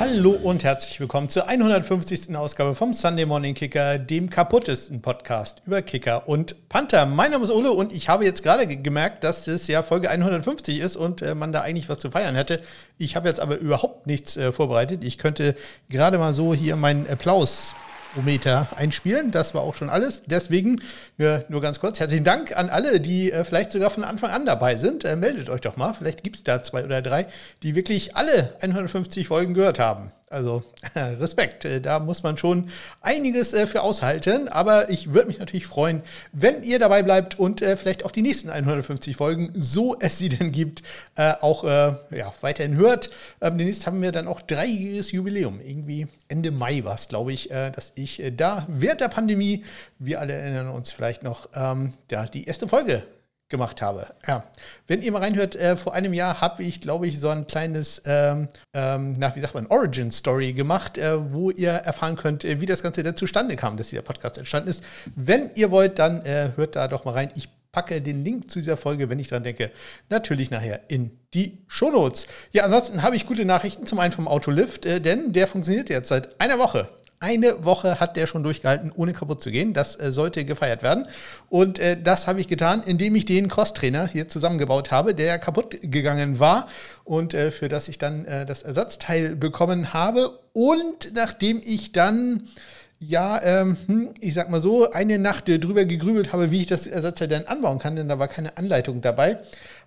Hallo und herzlich willkommen zur 150. Ausgabe vom Sunday Morning Kicker, dem kaputtesten Podcast über Kicker und Panther. Mein Name ist Ole und ich habe jetzt gerade gemerkt, dass es ja Folge 150 ist und äh, man da eigentlich was zu feiern hätte. Ich habe jetzt aber überhaupt nichts äh, vorbereitet. Ich könnte gerade mal so hier meinen Applaus Ometer einspielen. Das war auch schon alles. Deswegen nur ganz kurz herzlichen Dank an alle, die äh, vielleicht sogar von Anfang an dabei sind. Äh, meldet euch doch mal. Vielleicht gibt es da zwei oder drei, die wirklich alle 150 Folgen gehört haben. Also Respekt, äh, da muss man schon einiges äh, für aushalten. Aber ich würde mich natürlich freuen, wenn ihr dabei bleibt und äh, vielleicht auch die nächsten 150 Folgen, so es sie denn gibt, auch ja, weiterhin hört. Ähm, demnächst haben wir dann auch dreijähriges Jubiläum. Irgendwie Ende Mai war es, glaube ich, dass ich da während der Pandemie, wir alle erinnern uns vielleicht noch, ähm, ja, die erste Folge gemacht habe. Ja. Wenn ihr mal reinhört, äh, vor einem Jahr habe ich, glaube ich, so ein kleines, ähm, ähm, na, wie sagt man, Origin Story gemacht, äh, wo ihr erfahren könnt, äh, wie das Ganze denn zustande kam, dass dieser Podcast entstanden ist. Wenn ihr wollt, dann äh, hört da doch mal rein. Ich packe den Link zu dieser Folge, wenn ich dran denke, natürlich nachher in die Shownotes. Ja, ansonsten habe ich gute Nachrichten, zum einen vom Autolift, äh, denn der funktioniert jetzt seit einer Woche. Eine Woche hat der schon durchgehalten, ohne kaputt zu gehen. Das äh, sollte gefeiert werden. Und äh, das habe ich getan, indem ich den Cross-Trainer hier zusammengebaut habe, der kaputt gegangen war und äh, für das ich dann äh, das Ersatzteil bekommen habe. Und nachdem ich dann ja, ähm, hm, ich sag mal so, eine Nacht drüber gegrübelt habe, wie ich das Ersatzteil dann anbauen kann, denn da war keine Anleitung dabei,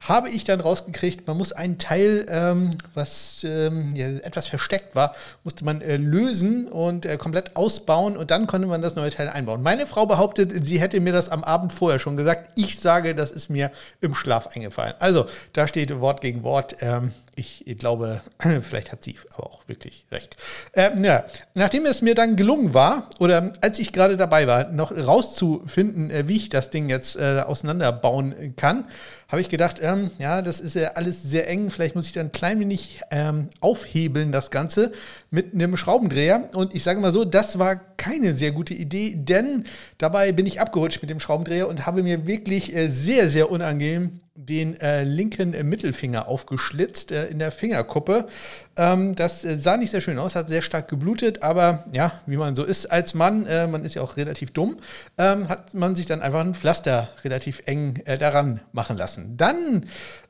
habe ich dann rausgekriegt, man muss einen Teil, ähm, was ähm, ja, etwas versteckt war, musste man äh, lösen und äh, komplett ausbauen und dann konnte man das neue Teil einbauen. Meine Frau behauptet, sie hätte mir das am Abend vorher schon gesagt. Ich sage, das ist mir im Schlaf eingefallen. Also, da steht Wort gegen Wort. Ähm, ich glaube, vielleicht hat sie aber auch wirklich recht. Ähm, ja, nachdem es mir dann gelungen war, oder als ich gerade dabei war, noch rauszufinden, äh, wie ich das Ding jetzt äh, auseinanderbauen kann, habe ich gedacht, ähm, ja, das ist ja alles sehr eng. Vielleicht muss ich da ein klein wenig ähm, aufhebeln, das Ganze, mit einem Schraubendreher. Und ich sage mal so, das war keine sehr gute Idee, denn dabei bin ich abgerutscht mit dem Schraubendreher und habe mir wirklich äh, sehr, sehr unangenehm den äh, linken äh, Mittelfinger aufgeschlitzt äh, in der Fingerkuppe. Ähm, das äh, sah nicht sehr schön aus, hat sehr stark geblutet, aber ja, wie man so ist als Mann, äh, man ist ja auch relativ dumm, ähm, hat man sich dann einfach ein Pflaster relativ eng äh, daran machen lassen. Dann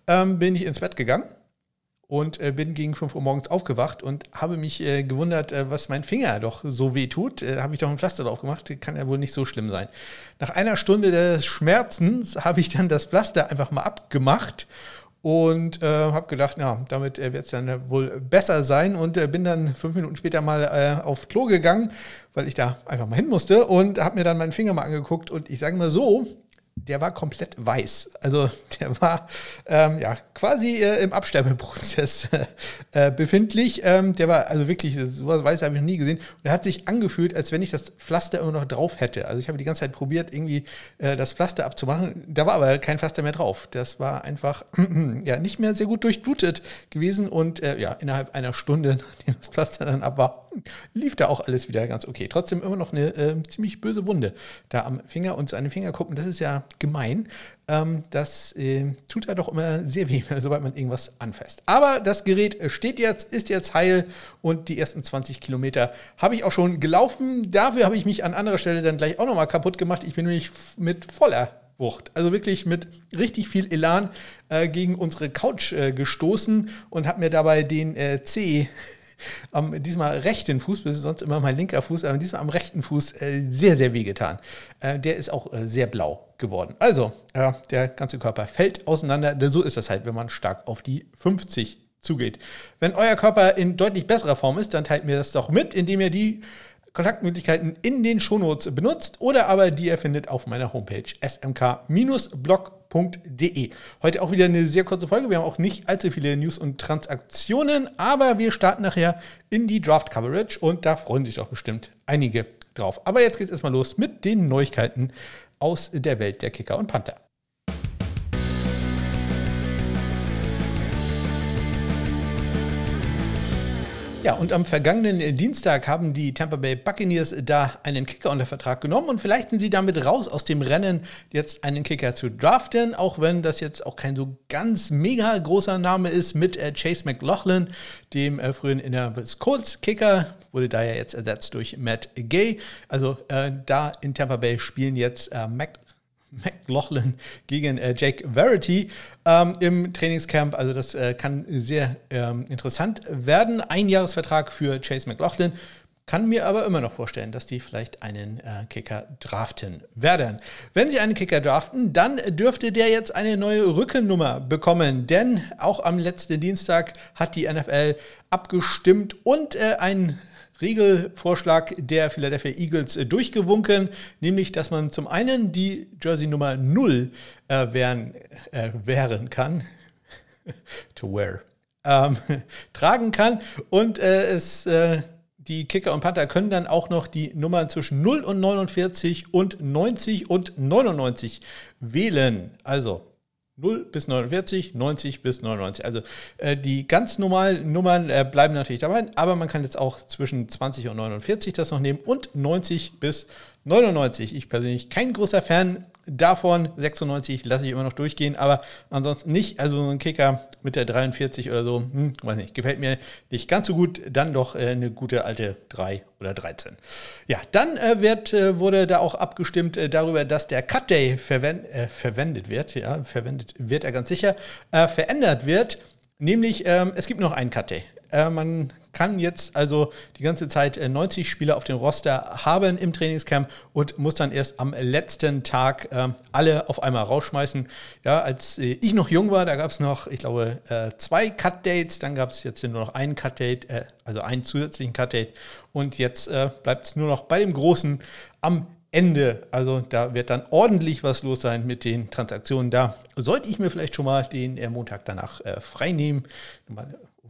ähm, bin ich ins Bett gegangen und äh, bin gegen 5 Uhr morgens aufgewacht und habe mich äh, gewundert, äh, was mein Finger doch so weh tut. Äh, habe ich doch ein Pflaster drauf gemacht, kann ja wohl nicht so schlimm sein. Nach einer Stunde des Schmerzens habe ich dann das Pflaster einfach mal abgemacht und äh, habe gedacht, ja, damit äh, wird es dann wohl besser sein und bin dann fünf Minuten später mal auf Klo gegangen, weil ich da einfach mal hin musste und habe mir dann meinen Finger mal angeguckt und ich sage mal so, der war komplett weiß. Also der war ähm, ja quasi äh, im Absterbeprozess äh, befindlich. Ähm, der war also wirklich, sowas weiß habe ich noch nie gesehen. Und er hat sich angefühlt, als wenn ich das Pflaster immer noch drauf hätte. Also ich habe die ganze Zeit probiert, irgendwie äh, das Pflaster abzumachen. Da war aber kein Pflaster mehr drauf. Das war einfach ja nicht mehr sehr gut durchblutet gewesen. Und äh, ja, innerhalb einer Stunde, nachdem das Pflaster dann ab war, lief da auch alles wieder ganz okay. Trotzdem immer noch eine äh, ziemlich böse Wunde da am Finger und seine Finger gucken, das ist ja gemein. Ähm, das äh, tut ja doch immer sehr weh, sobald man irgendwas anfasst. Aber das Gerät steht jetzt, ist jetzt heil und die ersten 20 Kilometer habe ich auch schon gelaufen. Dafür habe ich mich an anderer Stelle dann gleich auch nochmal kaputt gemacht. Ich bin nämlich mit voller Wucht. Also wirklich mit richtig viel Elan äh, gegen unsere Couch äh, gestoßen und habe mir dabei den äh, C am diesmal rechten Fuß, das ist sonst immer mein linker Fuß, aber diesmal am rechten Fuß äh, sehr, sehr wehgetan. Äh, der ist auch äh, sehr blau geworden. Also, der ganze Körper fällt auseinander. So ist das halt, wenn man stark auf die 50 zugeht. Wenn euer Körper in deutlich besserer Form ist, dann teilt mir das doch mit, indem ihr die Kontaktmöglichkeiten in den Shownotes benutzt oder aber die ihr findet auf meiner Homepage smk-blog.de. Heute auch wieder eine sehr kurze Folge. Wir haben auch nicht allzu viele News und Transaktionen, aber wir starten nachher in die Draft Coverage und da freuen sich auch bestimmt einige drauf. Aber jetzt geht es erstmal los mit den Neuigkeiten aus der Welt der Kicker und Panther. Ja, und am vergangenen Dienstag haben die Tampa Bay Buccaneers da einen Kicker unter Vertrag genommen und vielleicht sind sie damit raus aus dem Rennen, jetzt einen Kicker zu draften, auch wenn das jetzt auch kein so ganz mega großer Name ist mit äh, Chase McLaughlin, dem äh, früheren Indianapolis Colts Kicker, wurde da ja jetzt ersetzt durch Matt Gay. Also äh, da in Tampa Bay spielen jetzt äh, Mac McLaughlin gegen äh, Jake Verity ähm, im Trainingscamp. Also das äh, kann sehr ähm, interessant werden. Ein Jahresvertrag für Chase McLaughlin. Kann mir aber immer noch vorstellen, dass die vielleicht einen äh, Kicker draften werden. Wenn sie einen Kicker draften, dann dürfte der jetzt eine neue Rückennummer bekommen. Denn auch am letzten Dienstag hat die NFL abgestimmt und äh, ein Regelvorschlag der Philadelphia Eagles äh, durchgewunken, nämlich dass man zum einen die Jersey Nummer 0 äh, wehren, äh, wehren kann, to wear, ähm, tragen kann und äh, es äh, die Kicker und Panther können dann auch noch die Nummern zwischen 0 und 49 und 90 und 99 wählen. Also 0 bis 49, 90 bis 99. Also äh, die ganz normalen Nummern äh, bleiben natürlich dabei, aber man kann jetzt auch zwischen 20 und 49 das noch nehmen und 90 bis 99. Ich persönlich kein großer Fan Davon 96 lasse ich immer noch durchgehen, aber ansonsten nicht. Also so ein Kicker mit der 43 oder so, hm, weiß nicht, gefällt mir nicht ganz so gut. Dann doch äh, eine gute alte 3 oder 13. Ja, dann äh, wird, äh, wurde da auch abgestimmt äh, darüber, dass der Cut Day verwend, äh, verwendet wird. Ja, verwendet wird er ganz sicher, äh, verändert wird. Nämlich, ähm, es gibt noch einen Cut Day. Man kann jetzt also die ganze Zeit 90 äh, Spieler auf dem Roster haben im Trainingscamp und muss dann erst am letzten Tag äh, alle auf einmal rausschmeißen. Ja, als äh, ich noch jung war, da gab es noch, ich glaube, äh, zwei Cut-Dates, dann gab es jetzt nur noch einen Cut-Date, äh, also einen zusätzlichen Cut-Date und jetzt äh, bleibt es nur noch bei dem großen am Ende. Also da wird dann ordentlich was los sein mit den Transaktionen. Da sollte ich mir vielleicht schon mal den Montag danach frei nehmen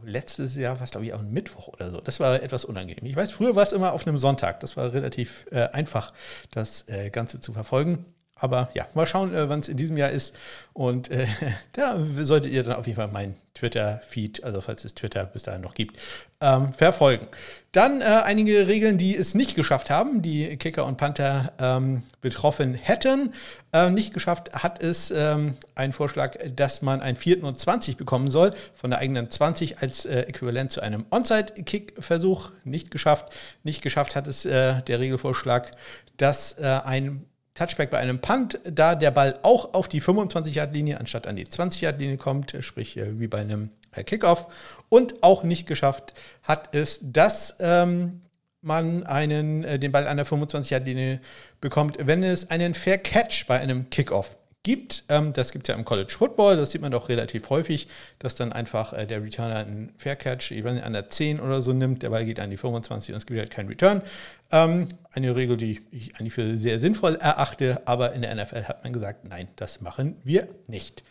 letztes Jahr war es, glaube ich, auch ein Mittwoch oder so. Das war etwas unangenehm. Ich weiß, früher war es immer auf einem Sonntag. Das war relativ äh, einfach, das äh, Ganze zu verfolgen. Aber ja, mal schauen, äh, wann es in diesem Jahr ist. Und äh, da solltet ihr dann auf jeden Fall meinen Twitter-Feed, also falls es Twitter bis dahin noch gibt, ähm, verfolgen. Dann äh, einige Regeln, die es nicht geschafft haben, die Kicker und Panther ähm, betroffen hätten. Äh, nicht geschafft hat es ähm, ein Vorschlag, dass man ein Vierten und 20 bekommen soll, von der eigenen 20 als äh, Äquivalent zu einem Onside-Kick-Versuch. Nicht geschafft. Nicht geschafft hat es äh, der Regelvorschlag, dass ein Touchback bei einem Punt, da der Ball auch auf die 25-Yard-Linie anstatt an die 20-Yard-Linie kommt, sprich äh, wie bei einem äh, Kickoff. Und auch nicht geschafft hat es, dass ähm, man einen, äh, den Ball an der 25-Yard-Linie bekommt, wenn es einen Fair Catch bei einem Kickoff gibt. Ähm, das gibt es ja im College Football, das sieht man doch relativ häufig, dass dann einfach äh, der Returner einen Fair Catch, ich weiß nicht, an der 10 oder so nimmt, der Ball geht an die 25 und es gibt halt keinen Return. Ähm, eine Regel, die ich eigentlich für sehr sinnvoll erachte, aber in der NFL hat man gesagt, nein, das machen wir nicht.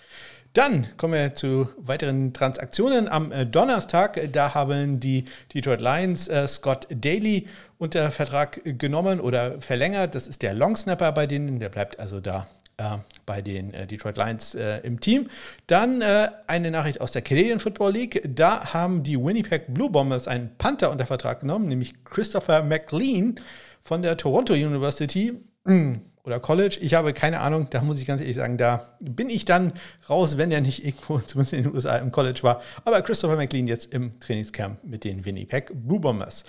Dann kommen wir zu weiteren Transaktionen. Am äh, Donnerstag, da haben die Detroit Lions äh, Scott Daly unter Vertrag genommen oder verlängert. Das ist der Longsnapper bei denen, der bleibt also da äh, bei den äh, Detroit Lions äh, im Team. Dann äh, eine Nachricht aus der Canadian Football League. Da haben die Winnipeg Blue Bombers einen Panther unter Vertrag genommen, nämlich Christopher McLean von der Toronto University oder College. Ich habe keine Ahnung, da muss ich ganz ehrlich sagen, da bin ich dann raus, wenn der nicht irgendwo, zumindest in den USA, im College war. Aber Christopher McLean jetzt im Trainingscamp mit den Winnipeg Blue Bombers.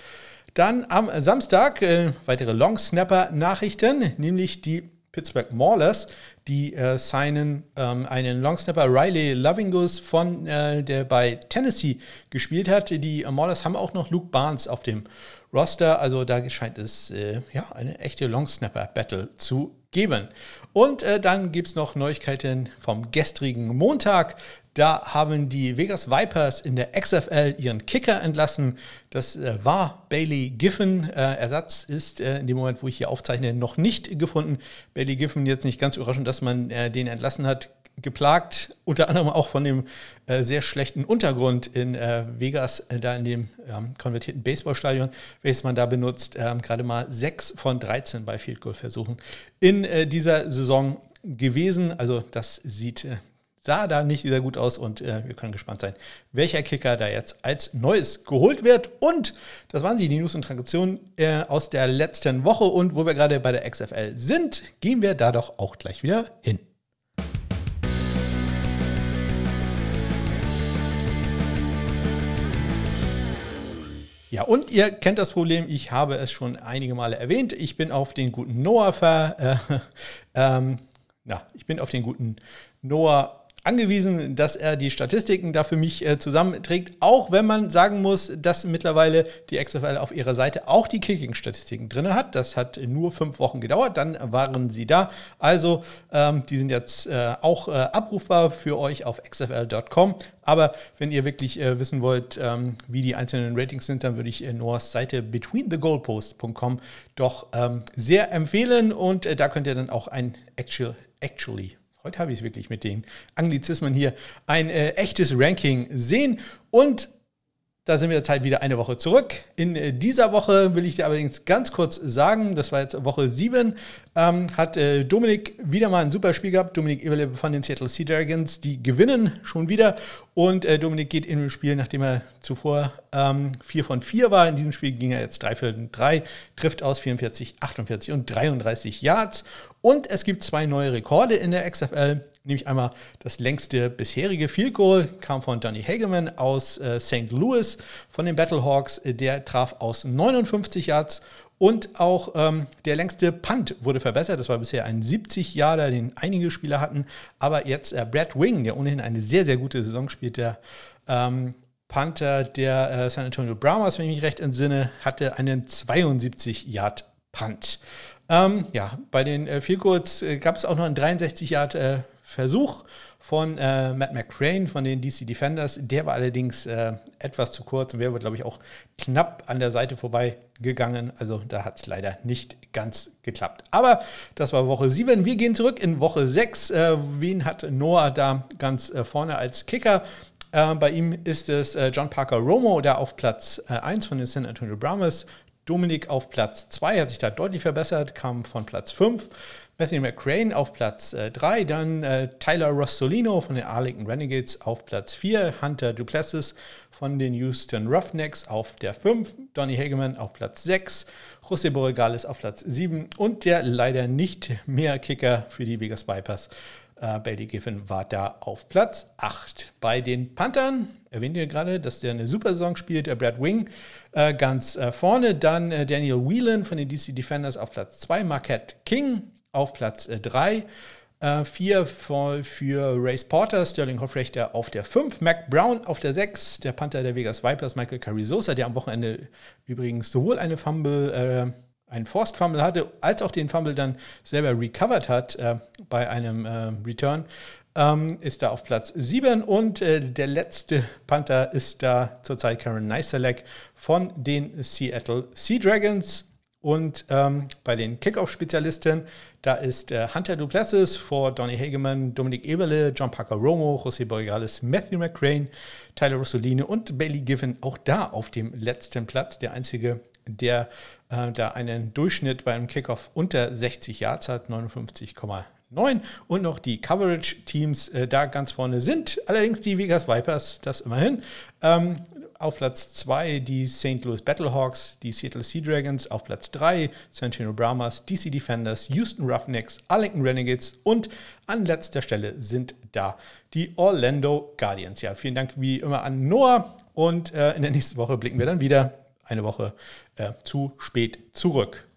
Dann am Samstag äh, weitere Long Snapper Nachrichten, nämlich die Pittsburgh Maulers, die äh, signen ähm, einen Longsnapper Riley Lovingus von, äh, der bei Tennessee gespielt hat. Die Maulers haben auch noch Luke Barnes auf dem Roster, also da scheint es äh, ja eine echte Longsnapper-Battle zu geben. Und äh, dann gibt es noch Neuigkeiten vom gestrigen Montag. Da haben die Vegas Vipers in der XFL ihren Kicker entlassen. Das äh, war Bailey Giffen. Äh, Ersatz ist äh, in dem Moment, wo ich hier aufzeichne, noch nicht gefunden. Bailey Giffen jetzt nicht ganz überraschend, dass man äh, den entlassen hat. Geplagt, unter anderem auch von dem äh, sehr schlechten Untergrund in äh, Vegas, da in dem ähm, konvertierten Baseballstadion, welches man da benutzt. Ähm, gerade mal sechs von 13 bei Field Goal Versuchen in dieser Saison gewesen. Also das sieht sah da nicht sehr gut aus und äh, wir können gespannt sein, welcher Kicker da jetzt als Neues geholt wird. Und das waren die News und Transaktionen äh, aus der letzten Woche. Und wo wir gerade bei der XFL sind, gehen wir da doch auch gleich wieder hin. Ja, und ihr kennt das Problem, ich habe es schon einige Male erwähnt. Ich bin auf den guten Noah ver, äh, ähm, na, ich bin auf den guten Noah angewiesen, dass er die Statistiken da für mich äh, zusammenträgt, auch wenn man sagen muss, dass mittlerweile die XFL auf ihrer Seite auch die Kicking-Statistiken drin hat. Das hat nur fünf Wochen gedauert, dann waren sie da. Also ähm, die sind jetzt äh, auch äh, abrufbar für euch auf xfl.com. Aber wenn ihr wirklich äh, wissen wollt, ähm, wie die einzelnen Ratings sind, dann würde ich äh, Noahs Seite betweenthegoalposts.com doch ähm, sehr empfehlen und äh, da könnt ihr dann auch ein actual, actually heute habe ich es wirklich mit den Anglizismen hier, ein äh, echtes Ranking sehen. Und da sind wir jetzt halt wieder eine Woche zurück. In äh, dieser Woche will ich dir allerdings ganz kurz sagen, das war jetzt Woche 7, ähm, hat äh, Dominik wieder mal ein super Spiel gehabt. Dominik Eberle von den Seattle Sea Dragons, die gewinnen schon wieder. Und äh, Dominik geht in dem Spiel, nachdem er zuvor ähm, 4 von 4 war. In diesem Spiel ging er jetzt 3 für 3, trifft aus 44, 48 und 33 Yards. Und es gibt zwei neue Rekorde in der XFL nämlich einmal das längste bisherige Field Goal kam von Donny Hageman aus äh, St. Louis von den Battlehawks. Der traf aus 59 Yards und auch ähm, der längste Punt wurde verbessert. Das war bisher ein 70 Yarder, den einige Spieler hatten. Aber jetzt äh, Brad Wing, der ohnehin eine sehr, sehr gute Saison spielt, der ähm, Panther der äh, San Antonio Brahmas, wenn ich mich recht entsinne, hatte einen 72 Yard Punt. Ähm, ja, bei den äh, Goals äh, gab es auch noch einen 63 Yard äh, Versuch von äh, Matt McCrane von den DC Defenders. Der war allerdings äh, etwas zu kurz und wäre, glaube ich, auch knapp an der Seite vorbei gegangen. Also da hat es leider nicht ganz geklappt. Aber das war Woche 7. Wir gehen zurück in Woche 6. Äh, wen hat Noah da ganz äh, vorne als Kicker? Äh, bei ihm ist es äh, John Parker Romo, der auf Platz 1 von den San Antonio Brahmas. Dominik auf Platz 2 hat sich da deutlich verbessert, kam von Platz 5. Matthew McCrane auf Platz 3, äh, dann äh, Tyler Rossolino von den Arlington Renegades auf Platz 4, Hunter Duplessis von den Houston Roughnecks auf der 5, Donny Hageman auf Platz 6, José Borregales auf Platz 7 und der leider nicht mehr Kicker für die Vegas Vipers, äh, Bailey Giffen, war da auf Platz 8. Bei den Panthern erwähnt ihr gerade, dass der eine super Saison spielt, der Brad Wing äh, ganz äh, vorne, dann äh, Daniel Whelan von den DC Defenders auf Platz 2, Marquette King auf Platz 3. Äh, 4 äh, für, Race Porter, Sterling Hoffrechter auf der 5, Mac Brown auf der 6, der Panther der Vegas Vipers, Michael Carrizosa, der am Wochenende übrigens sowohl eine Fumble, äh, einen Forced Fumble hatte, als auch den Fumble dann selber recovered hat bei einem Return, ähm, ist da auf Platz 7 und äh, der letzte Panther ist da zurzeit Karen Neiselek von den Seattle Sea Dragons. Und ähm, bei den Kickoff-Spezialisten, da ist äh, Hunter Duplessis vor Donny Hageman, Dominik Eberle, John Parker Romo, José Borregales, Matthew McCrane, Tyler Rossolini und Bailey Giffen auch da auf dem letzten Platz. Der einzige, der äh, da einen Durchschnitt beim Kickoff unter 60 Yards hat, 59,9. Und noch die Coverage-Teams äh, da ganz vorne sind allerdings die Vegas Vipers, das immerhin. Ähm, auf Platz 2 die St. Louis Battlehawks, die Seattle Sea Dragons, auf Platz 3 San Antonio Brahmas, DC Defenders, Houston Roughnecks, Arlington Renegades und an letzter Stelle sind da die Orlando Guardians. Ja, vielen Dank wie immer an Noah und äh, in der nächsten Woche blicken wir dann wieder eine Woche äh, zu spät zurück.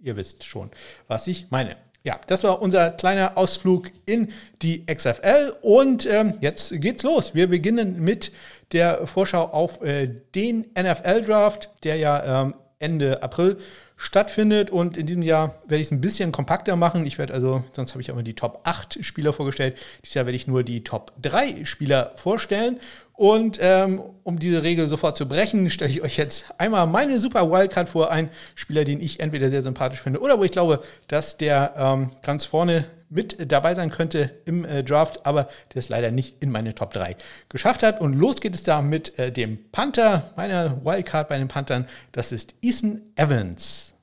Ihr wisst schon, was ich meine. Ja, das war unser kleiner Ausflug in die XFL und ähm, jetzt geht's los. Wir beginnen mit der Vorschau auf äh, den NFL-Draft, der ja ähm, Ende April stattfindet. Und in diesem Jahr werde ich es ein bisschen kompakter machen. Ich werde also, sonst habe ich immer die Top 8 Spieler vorgestellt. Dieses Jahr werde ich nur die Top 3 Spieler vorstellen. Und ähm, um diese Regel sofort zu brechen, stelle ich euch jetzt einmal meine Super Wildcard vor. Ein Spieler, den ich entweder sehr sympathisch finde oder wo ich glaube, dass der ähm, ganz vorne mit dabei sein könnte im äh, Draft, aber der es leider nicht in meine Top 3 geschafft hat. Und los geht es da mit äh, dem Panther, meiner Wildcard bei den Panthern. Das ist Ethan Evans.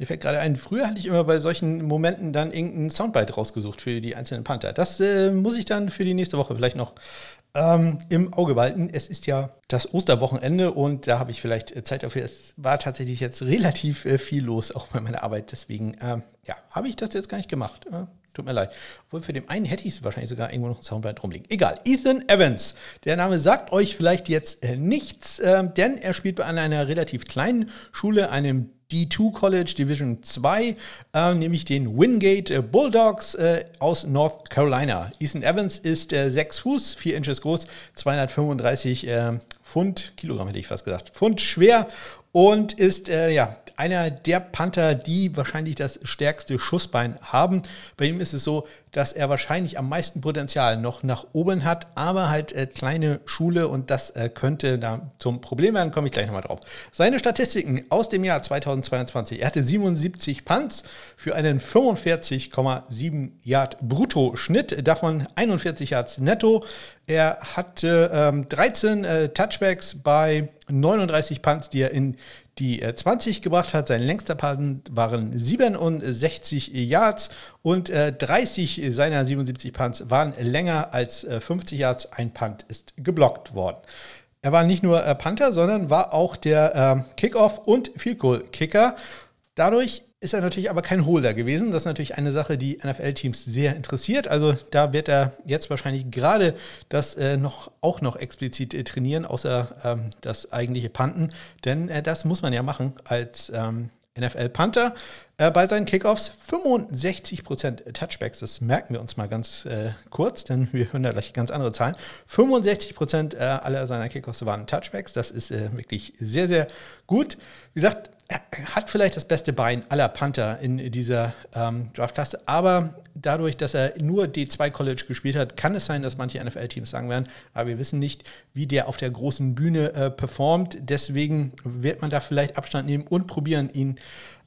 Mir fällt gerade ein, früher hatte ich immer bei solchen Momenten dann irgendeinen Soundbite rausgesucht für die einzelnen Panther. Das äh, muss ich dann für die nächste Woche vielleicht noch ähm, im Auge behalten. Es ist ja das Osterwochenende und da habe ich vielleicht äh, Zeit dafür. Es war tatsächlich jetzt relativ äh, viel los, auch bei meiner Arbeit. Deswegen, ähm, ja, habe ich das jetzt gar nicht gemacht. Äh, tut mir leid. Obwohl für den einen hätte ich es wahrscheinlich sogar irgendwo noch ein Soundbite rumliegen. Egal. Ethan Evans. Der Name sagt euch vielleicht jetzt äh, nichts, ähm, denn er spielt bei einer relativ kleinen Schule, einem D2 College Division 2, äh, nämlich den Wingate Bulldogs äh, aus North Carolina. Ethan Evans ist äh, 6 Fuß, 4 Inches groß, 235 äh, Pfund, Kilogramm hätte ich fast gesagt, Pfund schwer und ist äh, ja einer der Panther, die wahrscheinlich das stärkste Schussbein haben. Bei ihm ist es so, dass er wahrscheinlich am meisten Potenzial noch nach oben hat, aber halt äh, kleine Schule und das äh, könnte da zum Problem werden, komme ich gleich nochmal drauf. Seine Statistiken aus dem Jahr 2022. Er hatte 77 Punts für einen 45,7 Yard Brutto-Schnitt, davon 41 Yards netto. Er hatte ähm, 13 äh, Touchbacks bei 39 Punts, die er in die 20 äh, gebracht hat. Sein längster Punt waren 67 Yards und 30 äh, seiner 77 Punts waren länger als 50 äh, Yards. Ein Punt ist geblockt worden. Er war nicht nur Panther, sondern war auch der ähm, Kickoff- und Field Goal-Kicker. Dadurch ist er natürlich aber kein Holder gewesen. Das ist natürlich eine Sache, die NFL-Teams sehr interessiert. Also da wird er jetzt wahrscheinlich gerade das äh, noch, auch noch explizit äh, trainieren, außer ähm, das eigentliche Panten. Denn äh, das muss man ja machen als ähm, NFL-Panther. Äh, bei seinen Kickoffs 65% Touchbacks. Das merken wir uns mal ganz äh, kurz, denn wir hören da gleich ganz andere Zahlen. 65% äh, aller seiner Kickoffs waren Touchbacks. Das ist wirklich sehr, sehr gut. Wie gesagt, er hat vielleicht das beste Bein aller Panther in dieser ähm, Draftklasse, aber dadurch, dass er nur D2 College gespielt hat, kann es sein, dass manche NFL-Teams sagen werden, aber wir wissen nicht, wie der auf der großen Bühne äh, performt. Deswegen wird man da vielleicht Abstand nehmen und probieren, ihn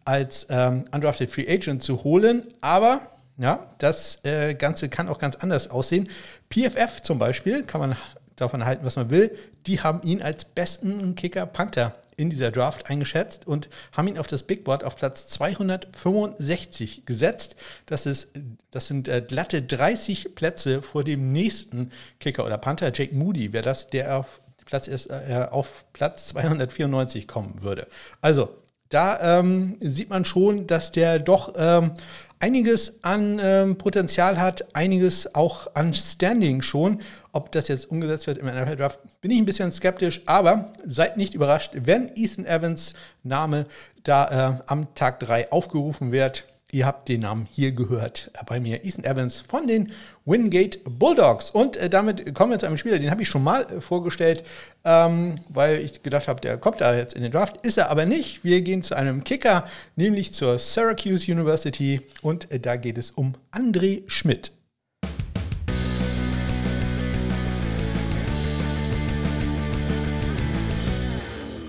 als ähm, Undrafted Free Agent zu holen. Aber ja, das äh, Ganze kann auch ganz anders aussehen. PFF zum Beispiel, kann man davon halten, was man will, die haben ihn als besten Kicker Panther in dieser Draft eingeschätzt und haben ihn auf das Big Board auf Platz 265 gesetzt. Das, ist, das sind äh, glatte 30 Plätze vor dem nächsten Kicker oder Panther, Jake Moody, wäre das, der auf Platz, äh, auf Platz 294 kommen würde. Also, da ähm, sieht man schon, dass der doch ähm, einiges an ähm, Potenzial hat, einiges auch an Standing schon. Ob das jetzt umgesetzt wird im NFL Draft, bin ich ein bisschen skeptisch, aber seid nicht überrascht, wenn Ethan Evans Name da äh, am Tag 3 aufgerufen wird. Ihr habt den Namen hier gehört bei mir. Ethan Evans von den Wingate Bulldogs. Und äh, damit kommen wir zu einem Spieler, den habe ich schon mal äh, vorgestellt, ähm, weil ich gedacht habe, der kommt da jetzt in den Draft. Ist er aber nicht. Wir gehen zu einem Kicker, nämlich zur Syracuse University. Und äh, da geht es um André Schmidt.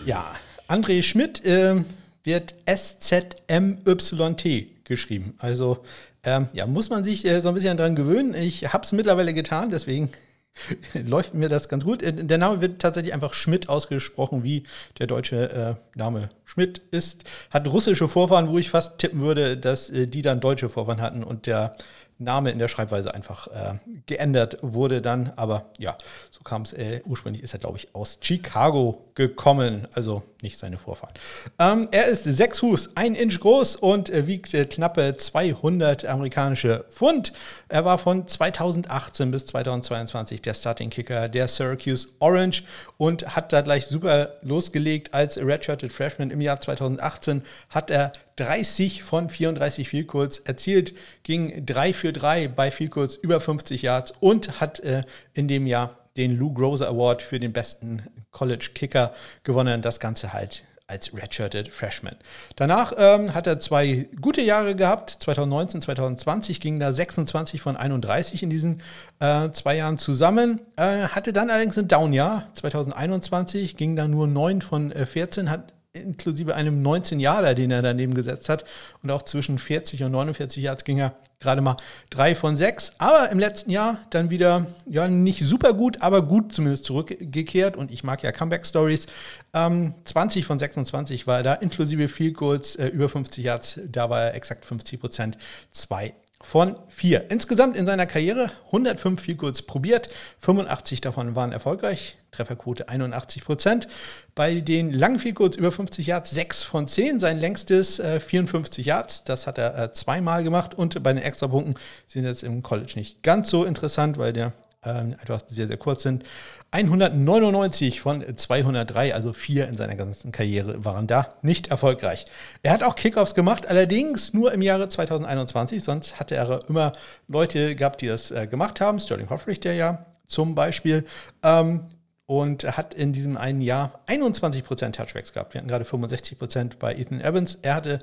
Ja, André Schmidt äh, wird SZMYT geschrieben. Also ähm, ja, muss man sich äh, so ein bisschen daran gewöhnen. Ich habe es mittlerweile getan, deswegen läuft mir das ganz gut. Äh, der Name wird tatsächlich einfach Schmidt ausgesprochen, wie der deutsche äh, Name Schmidt ist. Hat russische Vorfahren, wo ich fast tippen würde, dass äh, die dann deutsche Vorfahren hatten und der Name in der Schreibweise einfach äh, geändert wurde dann. Aber ja, so kam es. Äh, ursprünglich ist er, glaube ich, aus Chicago gekommen. Also nicht seine Vorfahren. Ähm, er ist 6 Fuß, 1 Inch groß und äh, wiegt äh, knappe 200 amerikanische Pfund. Er war von 2018 bis 2022 der Starting Kicker der Syracuse Orange und hat da gleich super losgelegt. Als Redshirted Freshman im Jahr 2018 hat er 30 von 34 Field Goals erzielt, ging 3 für 3 bei Field Goals über 50 Yards und hat äh, in dem Jahr den Lou Groza Award für den besten College Kicker gewonnen. Das Ganze halt als redshirted Freshman. Danach ähm, hat er zwei gute Jahre gehabt. 2019, 2020 ging da 26 von 31 in diesen äh, zwei Jahren zusammen. Äh, hatte dann allerdings ein Down-Jahr. 2021 ging da nur 9 von äh, 14, hat inklusive einem 19 Jahre, den er daneben gesetzt hat. Und auch zwischen 40 und 49 Yards ging er gerade mal drei von sechs. Aber im letzten Jahr dann wieder, ja, nicht super gut, aber gut zumindest zurückgekehrt. Und ich mag ja Comeback-Stories. Ähm, 20 von 26 war er da, inklusive Field Goals, äh, über 50 Yards. Da war er exakt 50 Prozent, zwei von 4. Insgesamt in seiner Karriere 105 Field Goals probiert, 85 davon waren erfolgreich, Trefferquote 81 Prozent. Bei den langen Goals über 50 Yards 6 von 10, sein längstes äh, 54 Yards, das hat er äh, zweimal gemacht und bei den Extrapunkten sind jetzt im College nicht ganz so interessant, weil der äh, einfach sehr, sehr kurz sind. 199 von 203, also vier in seiner ganzen Karriere, waren da nicht erfolgreich. Er hat auch Kickoffs gemacht, allerdings nur im Jahre 2021, sonst hatte er immer Leute gehabt, die das äh, gemacht haben. Sterling Hoffrich, der ja zum Beispiel. Ähm, und hat in diesem einen Jahr 21% Touchbacks gehabt. Wir hatten gerade 65% bei Ethan Evans. Er hatte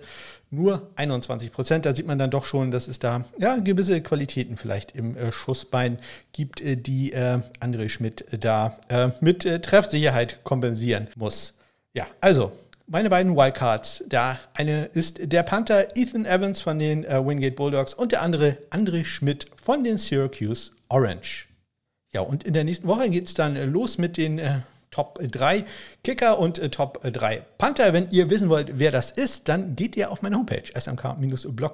nur 21%. Da sieht man dann doch schon, dass es da ja, gewisse Qualitäten vielleicht im äh, Schussbein gibt, äh, die äh, André Schmidt da äh, mit äh, Treffsicherheit kompensieren muss. Ja, also meine beiden Wildcards. Der eine ist der Panther Ethan Evans von den äh, Wingate Bulldogs und der andere André Schmidt von den Syracuse Orange. Ja, und in der nächsten Woche geht es dann äh, los mit den äh, Top 3 Kicker und äh, Top 3 Panther. Wenn ihr wissen wollt, wer das ist, dann geht ihr auf meine Homepage smk-blog.de.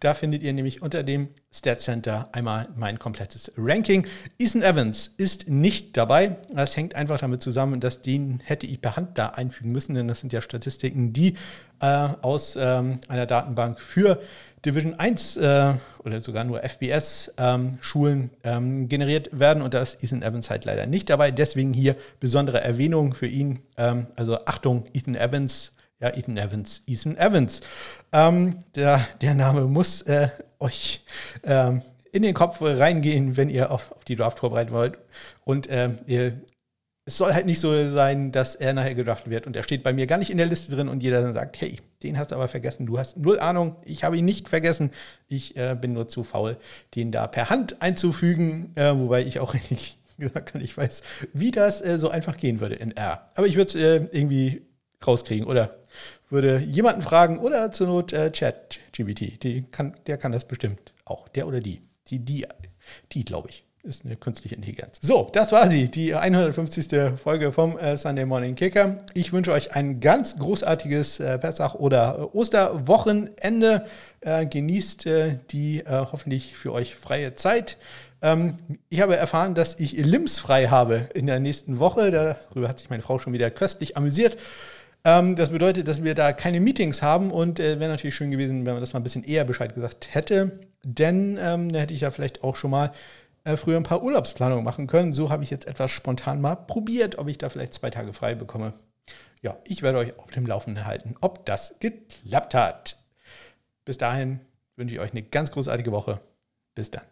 Da findet ihr nämlich unter dem Stat Center einmal mein komplettes Ranking. Ethan Evans ist nicht dabei. Das hängt einfach damit zusammen, dass den hätte ich per Hand da einfügen müssen, denn das sind ja Statistiken, die äh, aus ähm, einer Datenbank für Division 1 äh, oder sogar nur FBS-Schulen ähm, ähm, generiert werden. Und da ist Ethan Evans halt leider nicht dabei. Deswegen hier besondere Erwähnung für ihn. Ähm, also Achtung, Ethan Evans. Ja, Ethan Evans, Ethan Evans. Ähm, der, der Name muss äh, euch ähm, in den Kopf reingehen, wenn ihr auf, auf die Draft vorbereiten wollt. Und ähm, ihr es soll halt nicht so sein, dass er nachher gedraftet wird und er steht bei mir gar nicht in der Liste drin und jeder dann sagt, hey, den hast du aber vergessen, du hast null Ahnung, ich habe ihn nicht vergessen, ich äh, bin nur zu faul, den da per Hand einzufügen, äh, wobei ich auch nicht gesagt habe, ich weiß, wie das äh, so einfach gehen würde in R. Aber ich würde es äh, irgendwie rauskriegen oder würde jemanden fragen oder zur Not äh, Chat GBT, kann, der kann das bestimmt auch, der oder die, die, die, die glaube ich ist eine künstliche Intelligenz. So, das war sie, die 150. Folge vom äh, Sunday Morning Kicker. Ich wünsche euch ein ganz großartiges äh, Pessach- oder äh, Osterwochenende. Äh, genießt äh, die äh, hoffentlich für euch freie Zeit. Ähm, ich habe erfahren, dass ich Limbs frei habe in der nächsten Woche. Darüber hat sich meine Frau schon wieder köstlich amüsiert. Ähm, das bedeutet, dass wir da keine Meetings haben und wäre natürlich schön gewesen, wenn man das mal ein bisschen eher Bescheid gesagt hätte. Denn ähm, da hätte ich ja vielleicht auch schon mal äh, früher ein paar Urlaubsplanungen machen können. So habe ich jetzt etwas spontan mal probiert, ob ich da vielleicht zwei Tage frei bekomme. Ja, ich werde euch auf dem Laufenden halten, ob das geklappt hat. Bis dahin wünsche ich euch eine ganz großartige Woche. Bis dann.